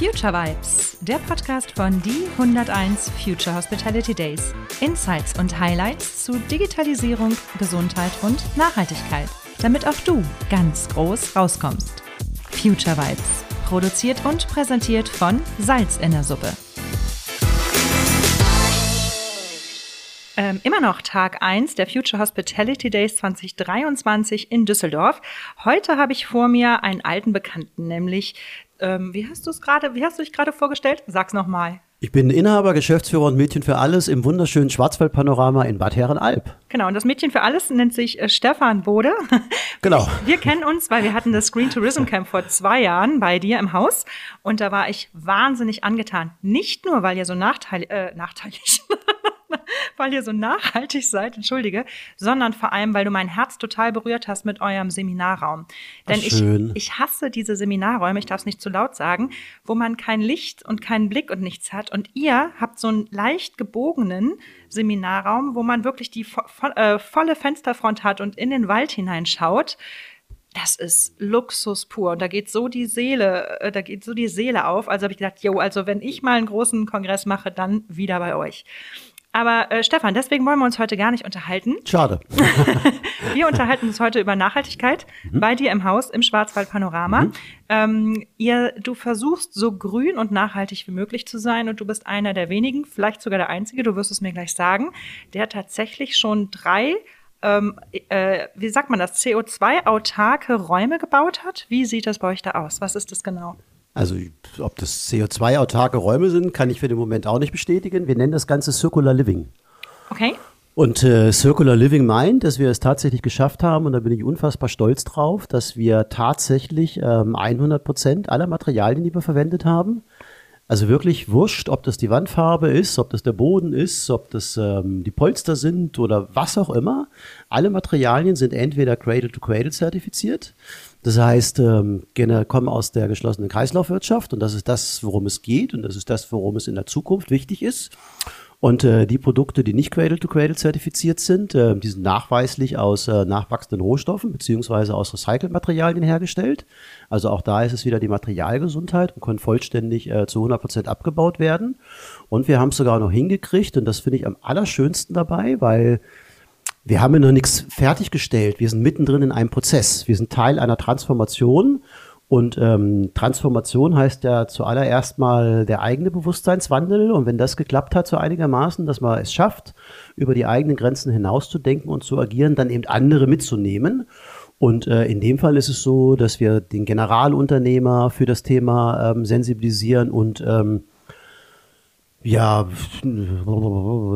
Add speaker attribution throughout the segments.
Speaker 1: Future Vibes, der Podcast von die 101 Future Hospitality Days. Insights und Highlights zu Digitalisierung, Gesundheit und Nachhaltigkeit, damit auch du ganz groß rauskommst. Future Vibes, produziert und präsentiert von Salz in der Suppe. Ähm, immer noch Tag 1 der Future Hospitality Days 2023 in Düsseldorf. Heute habe ich vor mir einen alten Bekannten, nämlich ähm, wie hast du es gerade, wie hast du dich gerade vorgestellt? Sag's nochmal.
Speaker 2: Ich bin Inhaber, Geschäftsführer und Mädchen für alles im wunderschönen Schwarzwaldpanorama in Bad Herrenalb.
Speaker 1: Genau, und das Mädchen für alles nennt sich äh, Stefan Bode.
Speaker 2: Genau.
Speaker 1: Wir kennen uns, weil wir hatten das Green Tourism Camp vor zwei Jahren bei dir im Haus und da war ich wahnsinnig angetan. Nicht nur, weil ihr so nachteil, äh, nachteilig, weil ihr so nachhaltig seid, entschuldige, sondern vor allem, weil du mein Herz total berührt hast mit eurem Seminarraum. Denn ich, ich hasse diese Seminarräume, ich darf es nicht zu laut sagen, wo man kein Licht und keinen Blick und nichts hat. Und ihr habt so einen leicht gebogenen Seminarraum, wo man wirklich die vo äh, volle Fensterfront hat und in den Wald hineinschaut das ist Luxus pur. Und da geht so die Seele, äh, da geht so die Seele auf. Also habe ich gedacht, jo, also wenn ich mal einen großen Kongress mache, dann wieder bei euch. Aber äh, Stefan, deswegen wollen wir uns heute gar nicht unterhalten.
Speaker 2: Schade.
Speaker 1: wir unterhalten uns heute über Nachhaltigkeit mhm. bei dir im Haus im Schwarzwald Panorama. Mhm. Ähm, ihr, du versuchst so grün und nachhaltig wie möglich zu sein und du bist einer der wenigen, vielleicht sogar der einzige, du wirst es mir gleich sagen, der tatsächlich schon drei ähm, äh, wie sagt man das, CO2-autarke Räume gebaut hat. Wie sieht das bei euch da aus? Was ist das genau?
Speaker 2: Also ob das CO2-autarke Räume sind, kann ich für den Moment auch nicht bestätigen. Wir nennen das Ganze Circular Living.
Speaker 1: Okay.
Speaker 2: Und äh, Circular Living meint, dass wir es tatsächlich geschafft haben, und da bin ich unfassbar stolz drauf, dass wir tatsächlich ähm, 100 Prozent aller Materialien, die wir verwendet haben, also wirklich wurscht, ob das die Wandfarbe ist, ob das der Boden ist, ob das ähm, die Polster sind oder was auch immer. Alle Materialien sind entweder Cradle to Cradle zertifiziert. Das heißt, ähm, kommen aus der geschlossenen Kreislaufwirtschaft und das ist das, worum es geht und das ist das, worum es in der Zukunft wichtig ist. Und äh, die Produkte, die nicht Cradle-to-Cradle zertifiziert sind, äh, die sind nachweislich aus äh, nachwachsenden Rohstoffen beziehungsweise aus Recycled-Materialien hergestellt. Also auch da ist es wieder die Materialgesundheit und können vollständig äh, zu 100 Prozent abgebaut werden. Und wir haben es sogar noch hingekriegt und das finde ich am allerschönsten dabei, weil wir haben ja noch nichts fertiggestellt. Wir sind mittendrin in einem Prozess. Wir sind Teil einer Transformation und ähm, Transformation heißt ja zuallererst mal der eigene Bewusstseinswandel. Und wenn das geklappt hat, so einigermaßen, dass man es schafft, über die eigenen Grenzen hinauszudenken und zu agieren, dann eben andere mitzunehmen. Und äh, in dem Fall ist es so, dass wir den Generalunternehmer für das Thema ähm, sensibilisieren und ähm, ja,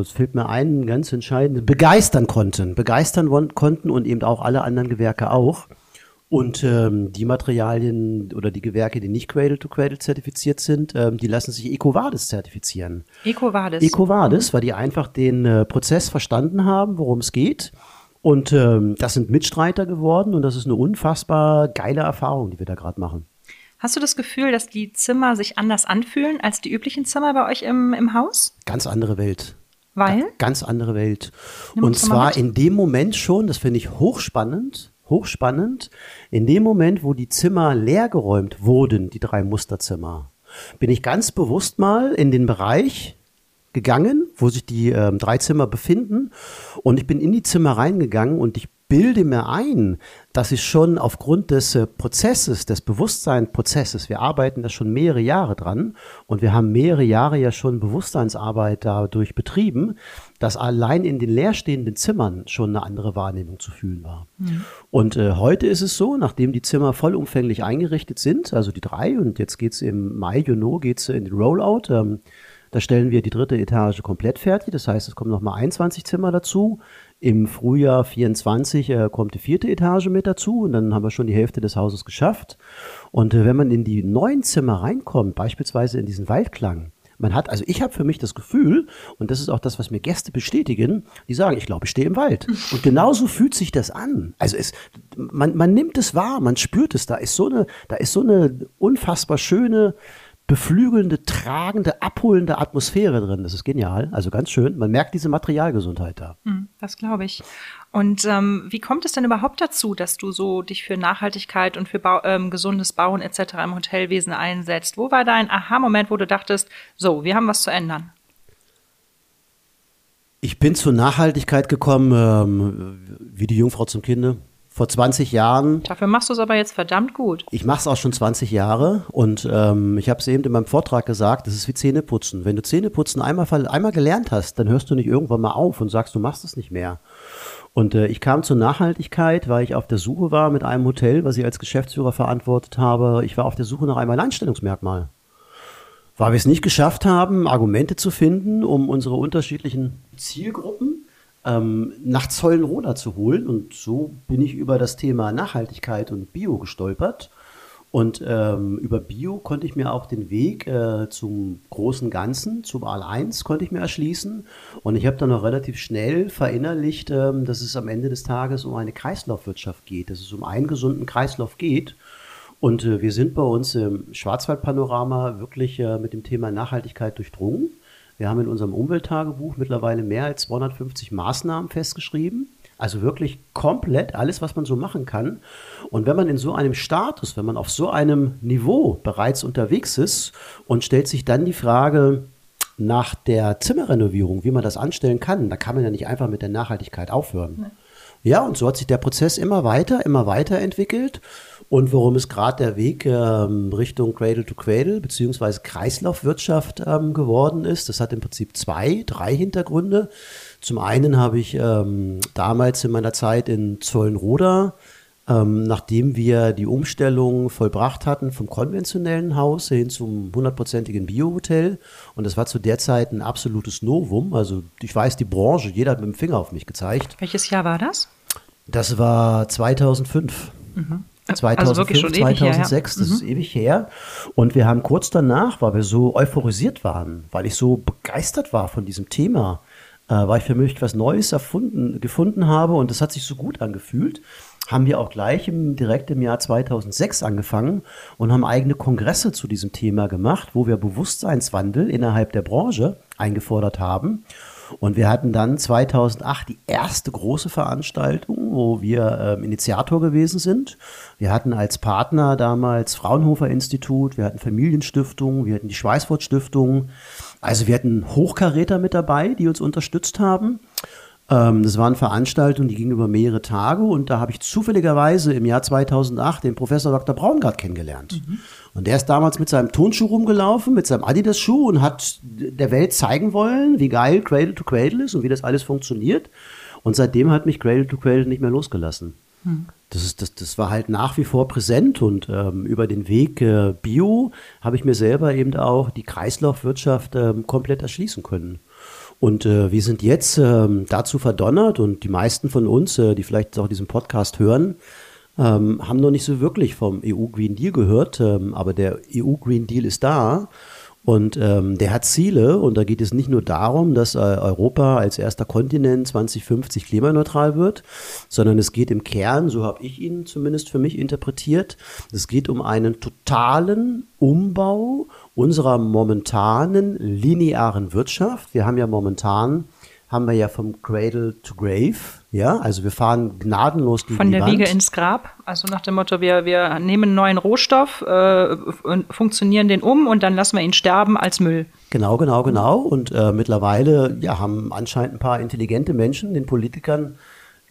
Speaker 2: es fehlt mir ein, ganz entscheidend, begeistern konnten, begeistern konnten und eben auch alle anderen Gewerke auch. Und ähm, die Materialien oder die Gewerke, die nicht Cradle-to-Cradle zertifiziert sind, ähm, die lassen sich EcoVadis zertifizieren.
Speaker 1: EcoVadis.
Speaker 2: EcoVadis, weil die einfach den äh, Prozess verstanden haben, worum es geht. Und ähm, das sind Mitstreiter geworden und das ist eine unfassbar geile Erfahrung, die wir da gerade machen.
Speaker 1: Hast du das Gefühl, dass die Zimmer sich anders anfühlen als die üblichen Zimmer bei euch im, im Haus?
Speaker 2: Ganz andere Welt.
Speaker 1: Weil?
Speaker 2: Ganz andere Welt. Nimm und zwar in dem Moment schon, das finde ich hochspannend, hochspannend, in dem Moment, wo die Zimmer leergeräumt wurden, die drei Musterzimmer, bin ich ganz bewusst mal in den Bereich gegangen, wo sich die ähm, drei Zimmer befinden. Und ich bin in die Zimmer reingegangen und ich bilde mir ein, dass ich schon aufgrund des äh, Prozesses, des Bewusstseinsprozesses, wir arbeiten da schon mehrere Jahre dran und wir haben mehrere Jahre ja schon Bewusstseinsarbeit dadurch betrieben, dass allein in den leerstehenden Zimmern schon eine andere Wahrnehmung zu fühlen war. Mhm. Und äh, heute ist es so, nachdem die Zimmer vollumfänglich eingerichtet sind, also die drei, und jetzt geht es im Mai, Juno, geht es in den Rollout, ähm, da stellen wir die dritte Etage komplett fertig. Das heißt, es kommen nochmal 21 Zimmer dazu. Im Frühjahr 24 äh, kommt die vierte Etage mit dazu und dann haben wir schon die Hälfte des Hauses geschafft. Und äh, wenn man in die neuen Zimmer reinkommt, beispielsweise in diesen Waldklang, man hat, also ich habe für mich das Gefühl, und das ist auch das, was mir Gäste bestätigen, die sagen, ich glaube, ich stehe im Wald. Und genauso fühlt sich das an. Also es, man, man nimmt es wahr, man spürt es, da ist so eine, da ist so eine unfassbar schöne, beflügelnde, tragende, abholende Atmosphäre drin. Das ist genial. Also ganz schön. Man merkt diese Materialgesundheit da.
Speaker 1: Hm, das glaube ich. Und ähm, wie kommt es denn überhaupt dazu, dass du so dich für Nachhaltigkeit und für Bau, ähm, gesundes Bauen etc. im Hotelwesen einsetzt? Wo war dein Aha-Moment, wo du dachtest, so, wir haben was zu ändern?
Speaker 2: Ich bin zur Nachhaltigkeit gekommen, ähm, wie die Jungfrau zum Kinde vor 20 Jahren.
Speaker 1: Dafür machst du es aber jetzt verdammt gut.
Speaker 2: Ich mache es auch schon 20 Jahre und ähm, ich habe es eben in meinem Vortrag gesagt, das ist wie Zähneputzen. Wenn du Zähneputzen einmal, einmal gelernt hast, dann hörst du nicht irgendwann mal auf und sagst, du machst es nicht mehr. Und äh, ich kam zur Nachhaltigkeit, weil ich auf der Suche war mit einem Hotel, was ich als Geschäftsführer verantwortet habe. Ich war auf der Suche nach einem Alleinstellungsmerkmal. Weil wir es nicht geschafft haben, Argumente zu finden, um unsere unterschiedlichen Zielgruppen ähm, nach Zollenroda zu holen. Und so bin ich über das Thema Nachhaltigkeit und Bio gestolpert. Und ähm, über Bio konnte ich mir auch den Weg äh, zum großen Ganzen, zum All1 konnte ich mir erschließen. Und ich habe dann noch relativ schnell verinnerlicht, ähm, dass es am Ende des Tages um eine Kreislaufwirtschaft geht, dass es um einen gesunden Kreislauf geht. Und äh, wir sind bei uns im Schwarzwaldpanorama wirklich äh, mit dem Thema Nachhaltigkeit durchdrungen. Wir haben in unserem Umwelttagebuch mittlerweile mehr als 250 Maßnahmen festgeschrieben. Also wirklich komplett alles, was man so machen kann. Und wenn man in so einem Status, wenn man auf so einem Niveau bereits unterwegs ist und stellt sich dann die Frage nach der Zimmerrenovierung, wie man das anstellen kann, da kann man ja nicht einfach mit der Nachhaltigkeit aufhören. Ja, und so hat sich der Prozess immer weiter, immer weiter entwickelt. Und worum es gerade der Weg ähm, Richtung Cradle to Cradle beziehungsweise Kreislaufwirtschaft ähm, geworden ist, das hat im Prinzip zwei, drei Hintergründe. Zum einen habe ich ähm, damals in meiner Zeit in Zollenroda, ähm, nachdem wir die Umstellung vollbracht hatten vom konventionellen Haus hin zum hundertprozentigen Bio-Hotel, und das war zu der Zeit ein absolutes Novum, also ich weiß die Branche, jeder hat mit dem Finger auf mich gezeigt.
Speaker 1: Welches Jahr war das?
Speaker 2: Das war 2005. Mhm. 2005, also 2006, her, ja. das mhm. ist ewig her. Und wir haben kurz danach, weil wir so euphorisiert waren, weil ich so begeistert war von diesem Thema, äh, weil ich für mich was Neues erfunden, gefunden habe und das hat sich so gut angefühlt, haben wir auch gleich im, direkt im Jahr 2006 angefangen und haben eigene Kongresse zu diesem Thema gemacht, wo wir Bewusstseinswandel innerhalb der Branche eingefordert haben. Und wir hatten dann 2008 die erste große Veranstaltung, wo wir äh, Initiator gewesen sind. Wir hatten als Partner damals Fraunhofer Institut, wir hatten Familienstiftung, wir hatten die Schweißwort Stiftung. Also wir hatten Hochkaräter mit dabei, die uns unterstützt haben. Ähm, das waren Veranstaltungen, die gingen über mehrere Tage und da habe ich zufälligerweise im Jahr 2008 den Professor Dr. Braungart kennengelernt. Mhm. Und der ist damals mit seinem Tonschuh rumgelaufen, mit seinem Adidas-Schuh und hat der Welt zeigen wollen, wie geil Cradle to Cradle ist und wie das alles funktioniert. Und seitdem hat mich Cradle to Cradle nicht mehr losgelassen. Mhm. Das, ist, das, das war halt nach wie vor präsent und ähm, über den Weg äh, Bio habe ich mir selber eben auch die Kreislaufwirtschaft ähm, komplett erschließen können. Und äh, wir sind jetzt äh, dazu verdonnert und die meisten von uns, äh, die vielleicht auch diesen Podcast hören, ähm, haben noch nicht so wirklich vom EU Green Deal gehört, ähm, aber der EU Green Deal ist da und ähm, der hat Ziele und da geht es nicht nur darum, dass äh, Europa als erster Kontinent 2050 klimaneutral wird, sondern es geht im Kern, so habe ich ihn zumindest für mich interpretiert, es geht um einen totalen Umbau unserer momentanen linearen Wirtschaft. Wir haben ja momentan haben wir ja vom Cradle to Grave, ja, also wir fahren gnadenlos
Speaker 1: gegen Von der Wiege ins Grab, also nach dem Motto, wir, wir nehmen einen neuen Rohstoff, äh, funktionieren den um und dann lassen wir ihn sterben als Müll.
Speaker 2: Genau, genau, genau. Und äh, mittlerweile ja, haben anscheinend ein paar intelligente Menschen den Politikern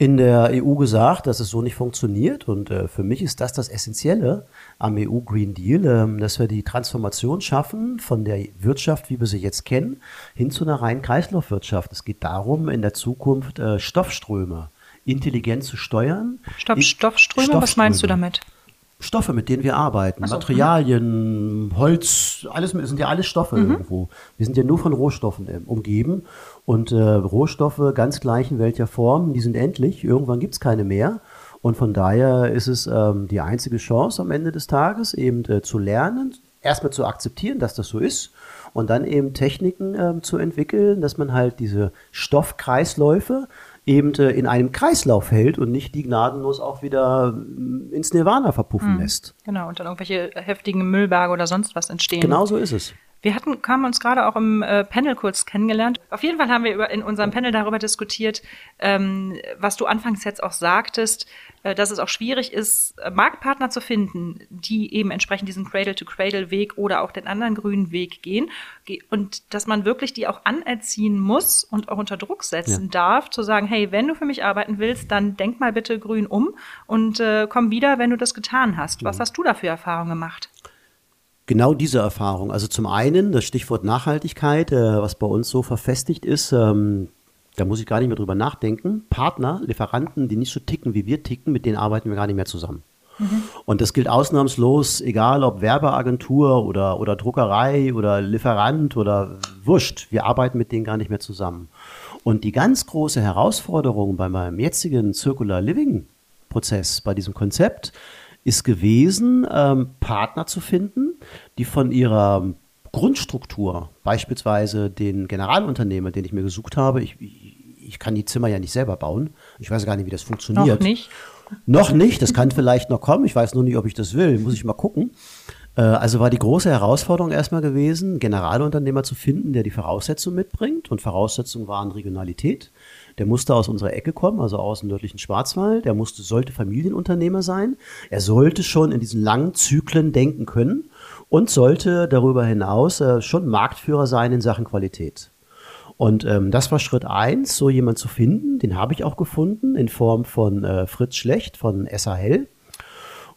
Speaker 2: in der EU gesagt, dass es so nicht funktioniert. Und äh, für mich ist das das Essentielle am EU Green Deal, äh, dass wir die Transformation schaffen von der Wirtschaft, wie wir sie jetzt kennen, hin zu einer reinen Kreislaufwirtschaft. Es geht darum, in der Zukunft äh, Stoffströme intelligent zu steuern.
Speaker 1: Stopp, Stoffströme, Stoffströme, was meinst du damit?
Speaker 2: Stoffe, mit denen wir arbeiten, so, Materialien, mh. Holz, alles sind ja alles Stoffe mhm. irgendwo. Wir sind ja nur von Rohstoffen äh, umgeben und äh, Rohstoffe, ganz gleich in welcher Form, die sind endlich. Irgendwann gibt es keine mehr. Und von daher ist es ähm, die einzige Chance am Ende des Tages, eben äh, zu lernen, erstmal zu akzeptieren, dass das so ist und dann eben Techniken ähm, zu entwickeln, dass man halt diese Stoffkreisläufe eben äh, in einem Kreislauf hält und nicht die gnadenlos auch wieder äh, ins Nirvana verpuffen mhm. lässt.
Speaker 1: Genau, und dann irgendwelche heftigen Müllberge oder sonst was entstehen.
Speaker 2: Genau so ist es.
Speaker 1: Wir hatten, kamen uns gerade auch im äh, Panel kurz kennengelernt. Auf jeden Fall haben wir über, in unserem Panel darüber diskutiert, ähm, was du anfangs jetzt auch sagtest, äh, dass es auch schwierig ist, äh, Marktpartner zu finden, die eben entsprechend diesen Cradle-to-Cradle-Weg oder auch den anderen grünen Weg gehen. Und dass man wirklich die auch anerziehen muss und auch unter Druck setzen ja. darf, zu sagen, hey, wenn du für mich arbeiten willst, dann denk mal bitte grün um und äh, komm wieder, wenn du das getan hast. Was mhm. hast du da für Erfahrungen gemacht?
Speaker 2: Genau diese Erfahrung. Also zum einen das Stichwort Nachhaltigkeit, äh, was bei uns so verfestigt ist, ähm, da muss ich gar nicht mehr drüber nachdenken. Partner, Lieferanten, die nicht so ticken, wie wir ticken, mit denen arbeiten wir gar nicht mehr zusammen. Mhm. Und das gilt ausnahmslos, egal ob Werbeagentur oder, oder Druckerei oder Lieferant oder Wurscht, wir arbeiten mit denen gar nicht mehr zusammen. Und die ganz große Herausforderung bei meinem jetzigen Circular Living Prozess, bei diesem Konzept, ist gewesen, ähm, Partner zu finden, die von ihrer Grundstruktur, beispielsweise den Generalunternehmer, den ich mir gesucht habe, ich, ich kann die Zimmer ja nicht selber bauen. Ich weiß gar nicht, wie das funktioniert.
Speaker 1: Noch nicht.
Speaker 2: Noch nicht, das kann vielleicht noch kommen. Ich weiß nur nicht, ob ich das will. Muss ich mal gucken. Äh, also war die große Herausforderung erstmal gewesen, Generalunternehmer zu finden, der die Voraussetzungen mitbringt. Und Voraussetzungen waren Regionalität. Der musste aus unserer Ecke kommen, also aus dem nördlichen Schwarzwald. Der musste, sollte Familienunternehmer sein. Er sollte schon in diesen langen Zyklen denken können und sollte darüber hinaus äh, schon Marktführer sein in Sachen Qualität. Und ähm, das war Schritt eins, so jemand zu finden. Den habe ich auch gefunden in Form von äh, Fritz Schlecht von SAHL.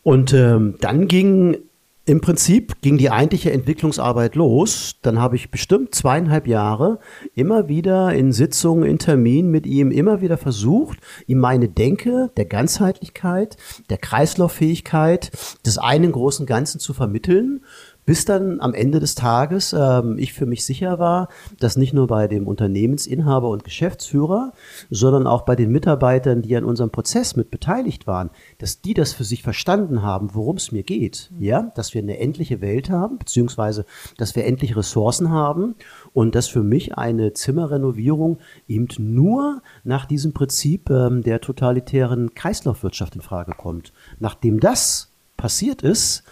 Speaker 2: Und ähm, dann ging im Prinzip ging die eigentliche Entwicklungsarbeit los. Dann habe ich bestimmt zweieinhalb Jahre immer wieder in Sitzungen, in Terminen mit ihm immer wieder versucht, ihm meine Denke der Ganzheitlichkeit, der Kreislauffähigkeit des einen großen Ganzen zu vermitteln bis dann am Ende des Tages ähm, ich für mich sicher war, dass nicht nur bei dem Unternehmensinhaber und Geschäftsführer, sondern auch bei den Mitarbeitern, die an unserem Prozess mit beteiligt waren, dass die das für sich verstanden haben, worum es mir geht. Ja, dass wir eine endliche Welt haben, beziehungsweise dass wir endlich Ressourcen haben und dass für mich eine Zimmerrenovierung eben nur nach diesem Prinzip ähm, der totalitären Kreislaufwirtschaft in Frage kommt. Nachdem das passiert ist,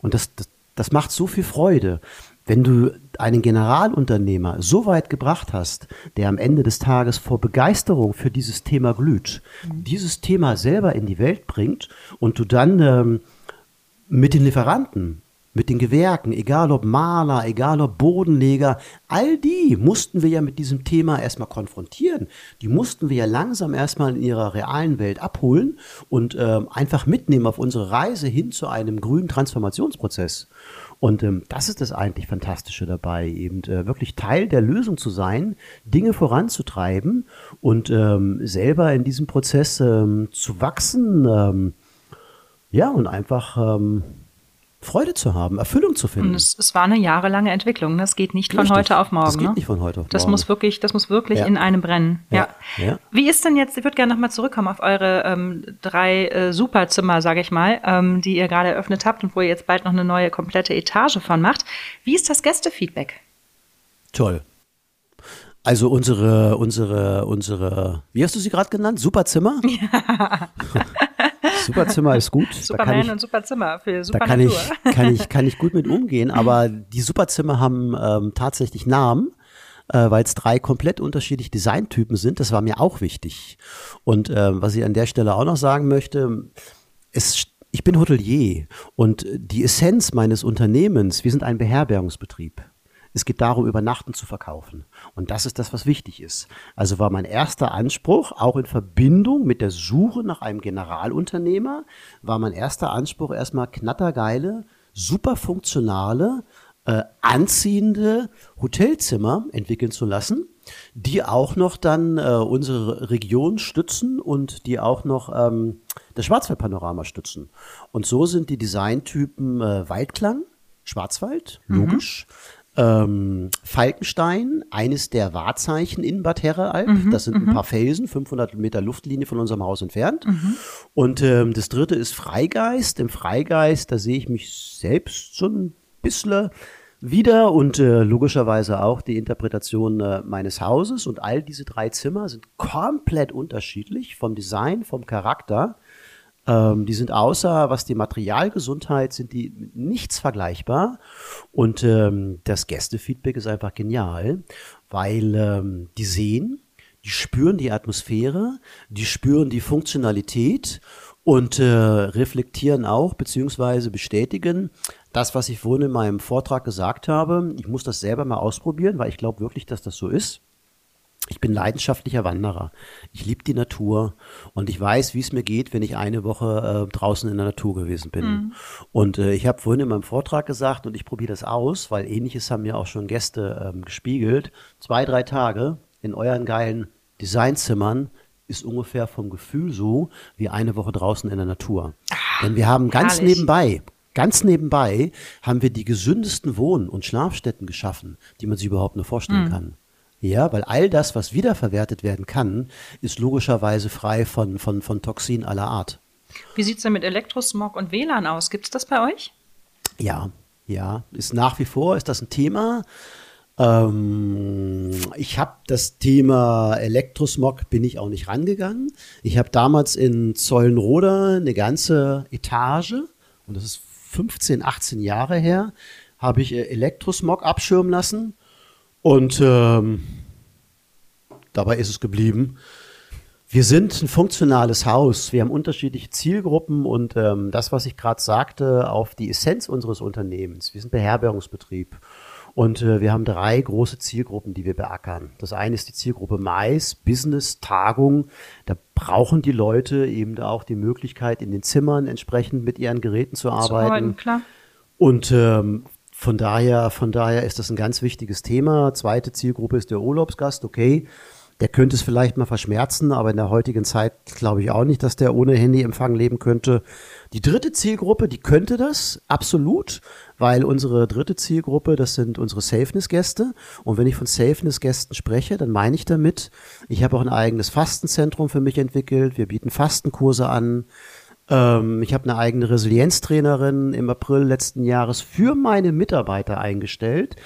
Speaker 2: und das, das das macht so viel Freude. Wenn du einen Generalunternehmer so weit gebracht hast, der am Ende des Tages vor Begeisterung für dieses Thema glüht, mhm. dieses Thema selber in die Welt bringt und du dann ähm, mit den Lieferanten mit den Gewerken, egal ob Maler, egal ob Bodenleger, all die mussten wir ja mit diesem Thema erstmal konfrontieren. Die mussten wir ja langsam erstmal in ihrer realen Welt abholen und äh, einfach mitnehmen auf unsere Reise hin zu einem grünen Transformationsprozess. Und ähm, das ist das eigentlich Fantastische dabei, eben äh, wirklich Teil der Lösung zu sein, Dinge voranzutreiben und ähm, selber in diesem Prozess ähm, zu wachsen. Ähm, ja, und einfach ähm, Freude zu haben, Erfüllung zu finden. Und
Speaker 1: es, es war eine jahrelange Entwicklung. Das geht nicht Richtig. von heute auf morgen. Das
Speaker 2: geht
Speaker 1: ne?
Speaker 2: nicht von heute auf morgen.
Speaker 1: Das muss wirklich, das muss wirklich ja. in einem brennen. Ja. ja. ja. Wie ist denn jetzt? Ich würde gerne nochmal zurückkommen auf eure ähm, drei äh, Superzimmer, sage ich mal, ähm, die ihr gerade eröffnet habt und wo ihr jetzt bald noch eine neue komplette Etage von macht. Wie ist das Gästefeedback?
Speaker 2: Toll. Also unsere, unsere, unsere, wie hast du sie gerade genannt? Superzimmer? Ja. Superzimmer ist gut.
Speaker 1: Superman und Superzimmer für Super
Speaker 2: Da kann ich, kann, ich, kann ich gut mit umgehen, aber die Superzimmer haben ähm, tatsächlich Namen. Äh, weil es drei komplett unterschiedliche Designtypen sind. Das war mir auch wichtig. Und äh, was ich an der Stelle auch noch sagen möchte, es, ich bin Hotelier und die Essenz meines Unternehmens, wir sind ein Beherbergungsbetrieb. Es geht darum, Übernachten zu verkaufen. Und das ist das, was wichtig ist. Also war mein erster Anspruch, auch in Verbindung mit der Suche nach einem Generalunternehmer, war mein erster Anspruch erstmal knattergeile, super funktionale, äh, anziehende Hotelzimmer entwickeln zu lassen, die auch noch dann äh, unsere Region stützen und die auch noch ähm, das Schwarzwaldpanorama stützen. Und so sind die Designtypen äh, Waldklang, Schwarzwald, mhm. logisch. Mhm ähm, Falkenstein, eines der Wahrzeichen in Bad Herrealb. Mhm, das sind ein mhm. paar Felsen, 500 Meter Luftlinie von unserem Haus entfernt. Mhm. Und ähm, das dritte ist Freigeist. Im Freigeist, da sehe ich mich selbst so ein bisschen wieder und äh, logischerweise auch die Interpretation äh, meines Hauses. Und all diese drei Zimmer sind komplett unterschiedlich vom Design, vom Charakter. Ähm, die sind außer was die Materialgesundheit sind die mit nichts vergleichbar. Und ähm, das Gästefeedback ist einfach genial, weil ähm, die sehen, die spüren die Atmosphäre, die spüren die Funktionalität und äh, reflektieren auch beziehungsweise bestätigen das, was ich vorhin in meinem Vortrag gesagt habe. Ich muss das selber mal ausprobieren, weil ich glaube wirklich, dass das so ist. Ich bin leidenschaftlicher Wanderer. Ich liebe die Natur und ich weiß, wie es mir geht, wenn ich eine Woche äh, draußen in der Natur gewesen bin. Mhm. Und äh, ich habe vorhin in meinem Vortrag gesagt und ich probiere das aus, weil ähnliches haben mir auch schon Gäste ähm, gespiegelt. Zwei, drei Tage in euren geilen Designzimmern ist ungefähr vom Gefühl so wie eine Woche draußen in der Natur. Ach, Denn wir haben ganz herrlich. nebenbei, ganz nebenbei haben wir die gesündesten Wohn- und Schlafstätten geschaffen, die man sich überhaupt nur vorstellen mhm. kann. Ja, weil all das, was wiederverwertet werden kann, ist logischerweise frei von, von, von Toxin aller Art.
Speaker 1: Wie sieht es denn mit Elektrosmog und WLAN aus? Gibt es das bei euch?
Speaker 2: Ja, ja, ist nach wie vor, ist das ein Thema. Ähm, ich habe das Thema Elektrosmog bin ich auch nicht rangegangen. Ich habe damals in Zollenroda eine ganze Etage, und das ist 15, 18 Jahre her, habe ich äh, Elektrosmog abschirmen lassen und ähm, dabei ist es geblieben. Wir sind ein funktionales Haus. Wir haben unterschiedliche Zielgruppen und ähm, das, was ich gerade sagte, auf die Essenz unseres Unternehmens. Wir sind Beherbergungsbetrieb. Und äh, wir haben drei große Zielgruppen, die wir beackern. Das eine ist die Zielgruppe Mais, Business, Tagung. Da brauchen die Leute eben auch die Möglichkeit, in den Zimmern entsprechend mit ihren Geräten zu arbeiten. Zu arbeiten klar. Und ähm, von daher, von daher ist das ein ganz wichtiges Thema. Zweite Zielgruppe ist der Urlaubsgast. Okay, der könnte es vielleicht mal verschmerzen, aber in der heutigen Zeit glaube ich auch nicht, dass der ohne Handyempfang leben könnte. Die dritte Zielgruppe, die könnte das, absolut, weil unsere dritte Zielgruppe, das sind unsere Safeness-Gäste. Und wenn ich von Safeness-Gästen spreche, dann meine ich damit, ich habe auch ein eigenes Fastenzentrum für mich entwickelt. Wir bieten Fastenkurse an. Ähm, ich habe eine eigene Resilienztrainerin im April letzten Jahres für meine Mitarbeiter eingestellt,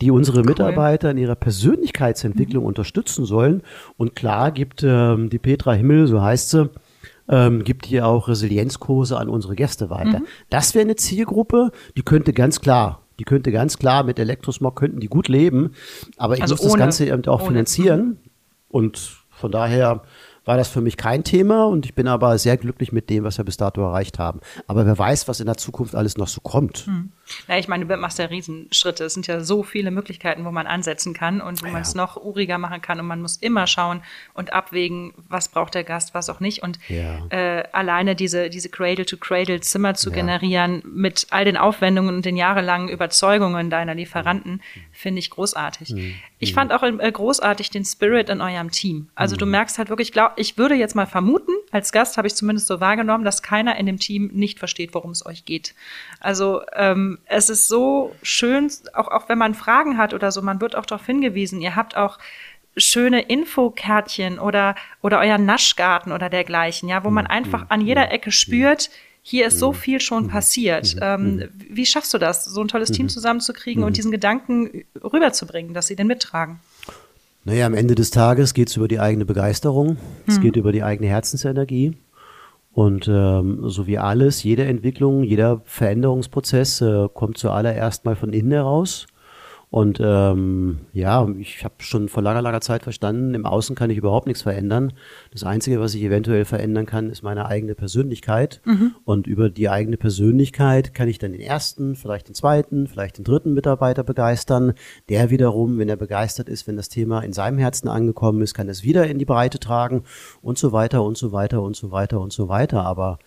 Speaker 2: die unsere. Mitarbeiter in ihrer Persönlichkeitsentwicklung mhm. unterstützen sollen. Und klar gibt ähm, die Petra Himmel, so heißt sie, ähm, gibt hier auch Resilienzkurse an unsere Gäste weiter. Mhm. Das wäre eine Zielgruppe, die könnte ganz klar die könnte ganz klar mit Elektrosmog könnten die gut leben, aber ich also muss ohne, das Ganze eben auch ohne. finanzieren. Und von daher war das für mich kein Thema und ich bin aber sehr glücklich mit dem, was wir bis dato erreicht haben. Aber wer weiß, was in der Zukunft alles noch so kommt. Hm.
Speaker 1: Ja, ich meine, du machst ja Riesenschritte. Es sind ja so viele Möglichkeiten, wo man ansetzen kann und wo ja. man es noch uriger machen kann. Und man muss immer schauen und abwägen, was braucht der Gast, was auch nicht. Und ja. äh, alleine diese, diese Cradle-to-Cradle-Zimmer zu ja. generieren mit all den Aufwendungen und den jahrelangen Überzeugungen deiner Lieferanten, mhm. finde ich großartig. Mhm. Ich fand auch äh, großartig den Spirit in eurem Team. Also mhm. du merkst halt wirklich, glaub, ich würde jetzt mal vermuten, als Gast habe ich zumindest so wahrgenommen, dass keiner in dem Team nicht versteht, worum es euch geht. Also ähm, es ist so schön, auch, auch wenn man Fragen hat oder so, man wird auch darauf hingewiesen. Ihr habt auch schöne Infokärtchen oder, oder euer Naschgarten oder dergleichen, ja, wo man mhm. einfach an jeder Ecke spürt, hier ist so mhm. viel schon mhm. passiert. Ähm, wie schaffst du das, so ein tolles Team zusammenzukriegen und diesen Gedanken rüberzubringen, dass sie den mittragen?
Speaker 2: Naja, am Ende des Tages geht es über die eigene Begeisterung, es geht über die eigene Herzensenergie. Und ähm, so wie alles, jede Entwicklung, jeder Veränderungsprozess äh, kommt zuallererst mal von innen heraus. Und ähm, ja, ich habe schon vor langer, langer Zeit verstanden, im Außen kann ich überhaupt nichts verändern. Das Einzige, was ich eventuell verändern kann, ist meine eigene Persönlichkeit. Mhm. Und über die eigene Persönlichkeit kann ich dann den ersten, vielleicht den zweiten, vielleicht den dritten Mitarbeiter begeistern. Der wiederum, wenn er begeistert ist, wenn das Thema in seinem Herzen angekommen ist, kann es wieder in die Breite tragen und so weiter und so weiter und so weiter und so weiter. Aber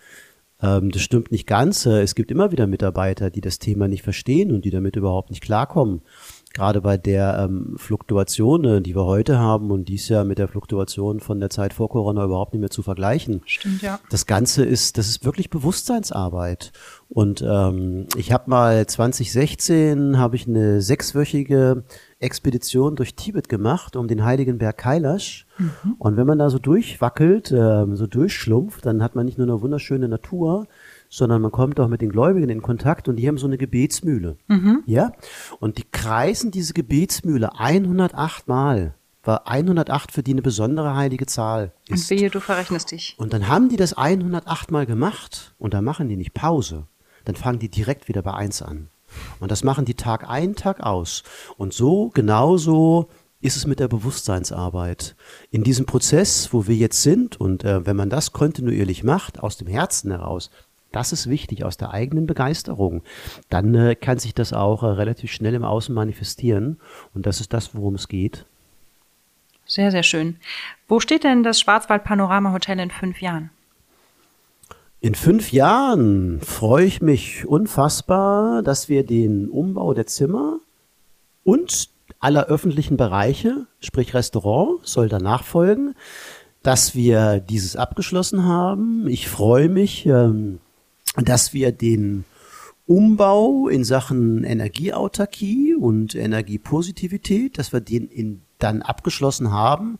Speaker 2: ähm, das stimmt nicht ganz. Äh, es gibt immer wieder Mitarbeiter, die das Thema nicht verstehen und die damit überhaupt nicht klarkommen. Gerade bei der ähm, Fluktuation, äh, die wir heute haben und dies ja mit der Fluktuation von der Zeit vor Corona überhaupt nicht mehr zu vergleichen.
Speaker 1: Stimmt, ja.
Speaker 2: Das Ganze ist, das ist wirklich Bewusstseinsarbeit. Und ähm, ich habe mal 2016 habe ich eine sechswöchige Expedition durch Tibet gemacht, um den heiligen Berg Kailash. Mhm. Und wenn man da so durchwackelt, äh, so durchschlumpft, dann hat man nicht nur eine wunderschöne Natur, sondern man kommt auch mit den Gläubigen in Kontakt und die haben so eine Gebetsmühle. Ja? Und die kreisen diese Gebetsmühle 108 Mal. War 108 für die eine besondere heilige Zahl ist.
Speaker 1: Und wehe, du verrechnest dich.
Speaker 2: Und dann haben die das 108 Mal gemacht und dann machen die nicht Pause. Dann fangen die direkt wieder bei 1 an. Und das machen die Tag ein, Tag aus. Und so, genauso ist es mit der Bewusstseinsarbeit. In diesem Prozess, wo wir jetzt sind, und äh, wenn man das kontinuierlich macht, aus dem Herzen heraus, das ist wichtig, aus der eigenen Begeisterung, dann äh, kann sich das auch äh, relativ schnell im Außen manifestieren. Und das ist das, worum es geht.
Speaker 1: Sehr, sehr schön. Wo steht denn das Schwarzwald Panorama Hotel in fünf Jahren?
Speaker 2: In fünf Jahren freue ich mich unfassbar, dass wir den Umbau der Zimmer und aller öffentlichen Bereiche, sprich Restaurant, soll danach folgen, dass wir dieses abgeschlossen haben. Ich freue mich, ähm, dass wir den Umbau in Sachen Energieautarkie und Energiepositivität, dass wir den in, dann abgeschlossen haben.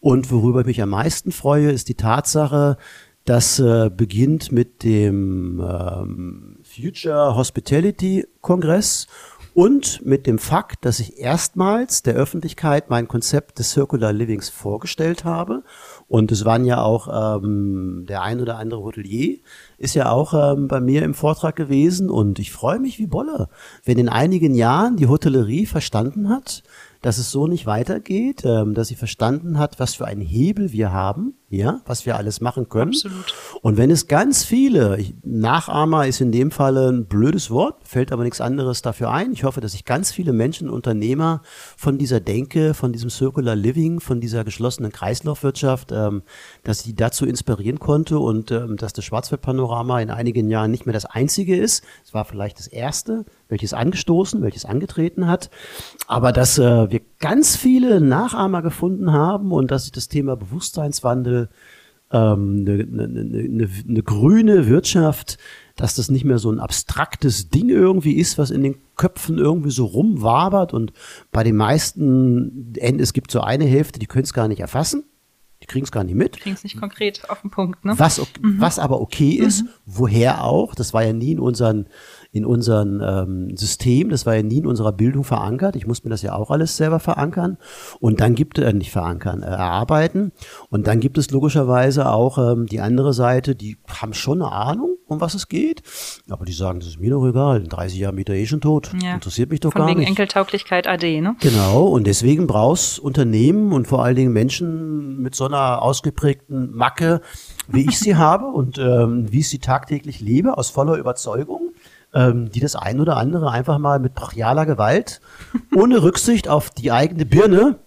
Speaker 2: Und worüber ich mich am meisten freue, ist die Tatsache, das äh, beginnt mit dem ähm, Future Hospitality Kongress und mit dem Fakt, dass ich erstmals der Öffentlichkeit mein Konzept des Circular Livings vorgestellt habe. Und es waren ja auch ähm, der ein oder andere Hotelier ist ja auch ähm, bei mir im Vortrag gewesen und ich freue mich wie Bolle, wenn in einigen Jahren die Hotellerie verstanden hat, dass es so nicht weitergeht, ähm, dass sie verstanden hat, was für einen Hebel wir haben, ja, was wir alles machen können.
Speaker 1: Absolut.
Speaker 2: Und wenn es ganz viele, ich, Nachahmer ist in dem Falle ein blödes Wort, fällt aber nichts anderes dafür ein. Ich hoffe, dass sich ganz viele Menschen, Unternehmer von dieser Denke, von diesem Circular Living, von dieser geschlossenen Kreislaufwirtschaft, ähm, dass ich die dazu inspirieren konnte und ähm, dass das Schwarzwaldpanorama in einigen Jahren nicht mehr das einzige ist. Es war vielleicht das erste, welches angestoßen, welches angetreten hat. Aber dass äh, wir ganz viele Nachahmer gefunden haben und dass sich das Thema Bewusstseinswandel, ähm, eine, eine, eine, eine grüne Wirtschaft, dass das nicht mehr so ein abstraktes Ding irgendwie ist, was in den Köpfen irgendwie so rumwabert und bei den meisten, es gibt so eine Hälfte, die können es gar nicht erfassen. Die kriegen es gar nicht mit.
Speaker 1: Kriegen es nicht konkret auf den Punkt, ne?
Speaker 2: Was, was aber okay ist, woher auch, das war ja nie in unseren in unserem ähm, System, das war ja nie in unserer Bildung verankert. Ich muss mir das ja auch alles selber verankern. Und dann gibt es, äh, nicht verankern, äh, erarbeiten. Und dann gibt es logischerweise auch ähm, die andere Seite, die haben schon eine Ahnung, um was es geht. Aber die sagen, das ist mir doch egal. In 30 Jahren bin ich eh schon tot.
Speaker 1: Ja.
Speaker 2: Interessiert mich doch
Speaker 1: Von
Speaker 2: gar
Speaker 1: wegen
Speaker 2: nicht.
Speaker 1: Enkeltauglichkeit AD, ne?
Speaker 2: Genau, und deswegen brauchst Unternehmen und vor allen Dingen Menschen mit so einer ausgeprägten Macke, wie ich sie habe und ähm, wie ich sie tagtäglich lebe, aus voller Überzeugung, ähm, die das ein oder andere einfach mal mit brachialer Gewalt, ohne Rücksicht auf die eigene Birne,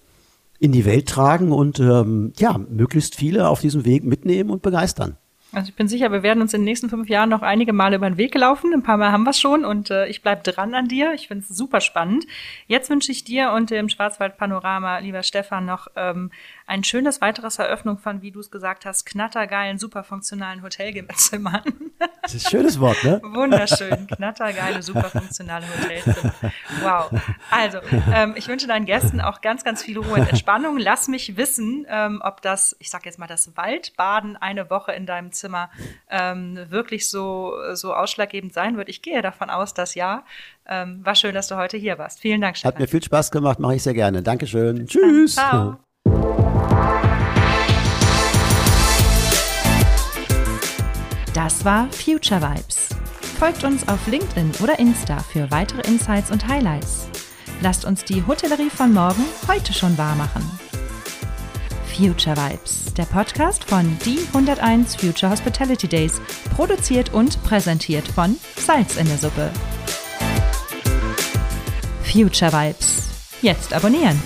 Speaker 2: in die Welt tragen und ähm, ja, möglichst viele auf diesem Weg mitnehmen und begeistern.
Speaker 1: Also ich bin sicher, wir werden uns in den nächsten fünf Jahren noch einige Male über den Weg laufen. Ein paar Mal haben wir schon und äh, ich bleib dran an dir. Ich finde es super spannend. Jetzt wünsche ich dir und dem Schwarzwald Panorama, lieber Stefan, noch ähm, ein schönes weiteres Eröffnung von, wie du es gesagt hast, knattergeilen, super funktionalen Hotelzimmern.
Speaker 2: Das ist ein schönes Wort, ne?
Speaker 1: Wunderschön, knattergeile, super funktionale Hotelzimmer. Wow. Also, ähm, ich wünsche deinen Gästen auch ganz, ganz viel Ruhe und Entspannung. Lass mich wissen, ähm, ob das, ich sag jetzt mal, das Waldbaden eine Woche in deinem Zimmer ähm, wirklich so, so ausschlaggebend sein wird. Ich gehe davon aus, dass ja. Ähm, war schön, dass du heute hier warst. Vielen Dank, Stefan.
Speaker 2: Hat mir viel Spaß gemacht, mache ich sehr gerne. Dankeschön. Tschüss.
Speaker 1: Ciao. Das war Future Vibes. Folgt uns auf LinkedIn oder Insta für weitere Insights und Highlights. Lasst uns die Hotellerie von morgen heute schon wahr machen. Future Vibes, der Podcast von Die 101 Future Hospitality Days, produziert und präsentiert von Salz in der Suppe. Future Vibes. Jetzt abonnieren.